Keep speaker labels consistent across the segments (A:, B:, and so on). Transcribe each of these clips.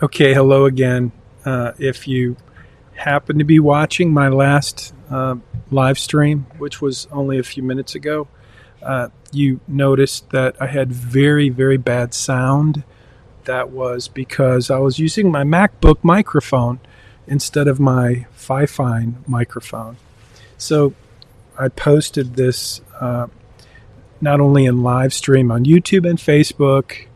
A: Okay, hello again. Uh, if you happen to be watching my last uh, live stream, which was only a few minutes ago, uh, you noticed that I had very, very bad sound. That was because I was using my MacBook microphone instead of my Fifine microphone. So I posted this uh, not only in live stream on YouTube and Facebook,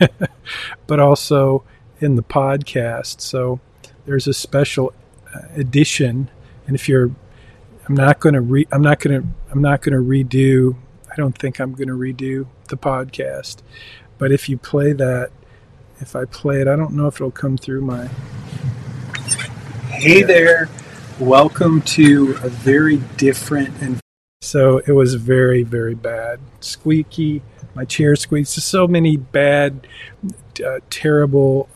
A: but also in the podcast. So there's a special uh, edition, and if you're, I'm not going to re, I'm not going to, I'm not going to redo. I don't think I'm going to redo the podcast, but if you play that, if I play it, I don't know if it'll come through my. Hey there, welcome to a very different and so it was very very bad, squeaky. My chair squeaks. So many bad, uh, terrible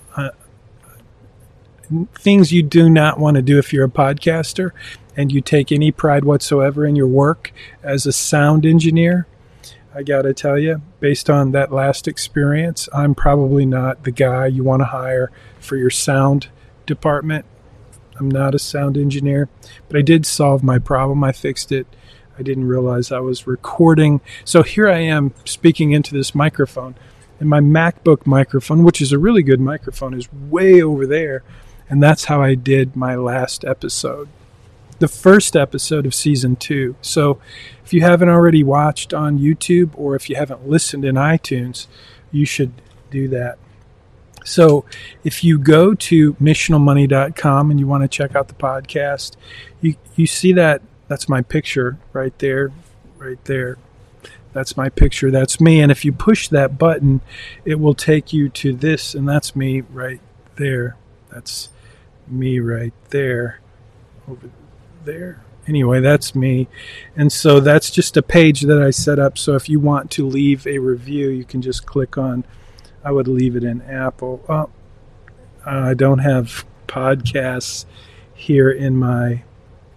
A: things you do not want to do if you're a podcaster and you take any pride whatsoever in your work as a sound engineer. I got to tell you, based on that last experience, I'm probably not the guy you want to hire for your sound department. I'm not a sound engineer, but I did solve my problem. I fixed it. I didn't realize I was recording. So here I am speaking into this microphone. And my MacBook microphone, which is a really good microphone, is way over there. And that's how I did my last episode, the first episode of season two. So if you haven't already watched on YouTube or if you haven't listened in iTunes, you should do that. So if you go to missionalmoney.com and you want to check out the podcast, you, you see that that's my picture right there, right there. That's my picture. That's me. And if you push that button, it will take you to this, and that's me right there. That's me right there. Over there. Anyway, that's me. And so that's just a page that I set up. So if you want to leave a review, you can just click on, I would leave it in Apple. Oh, I don't have podcasts here in my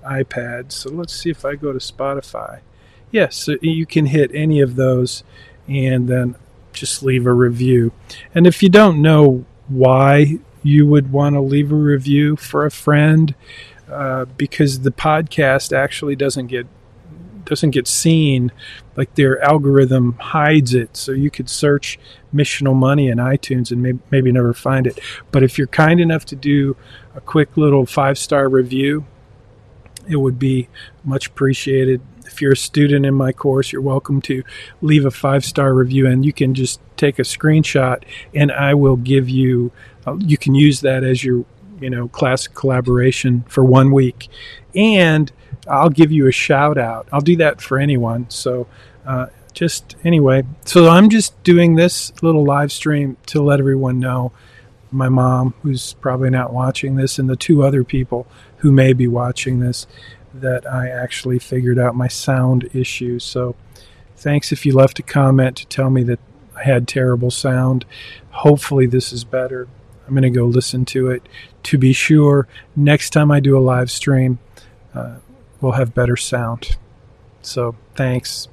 A: iPad. So let's see if I go to Spotify. Yes, so you can hit any of those and then just leave a review. And if you don't know why you would want to leave a review for a friend, uh, because the podcast actually doesn't get doesn't get seen. Like their algorithm hides it so you could search missional money in itunes and maybe, maybe never find it. But if you're kind enough to do a quick little five star review it would be much appreciated if you're a student in my course you're welcome to leave a five star review and you can just take a screenshot and i will give you uh, you can use that as your you know, class collaboration for one week. And I'll give you a shout out. I'll do that for anyone. So, uh, just anyway, so I'm just doing this little live stream to let everyone know my mom, who's probably not watching this, and the two other people who may be watching this, that I actually figured out my sound issue. So, thanks if you left a comment to tell me that I had terrible sound. Hopefully, this is better. I'm going to go listen to it to be sure next time I do a live stream, uh, we'll have better sound. So thanks.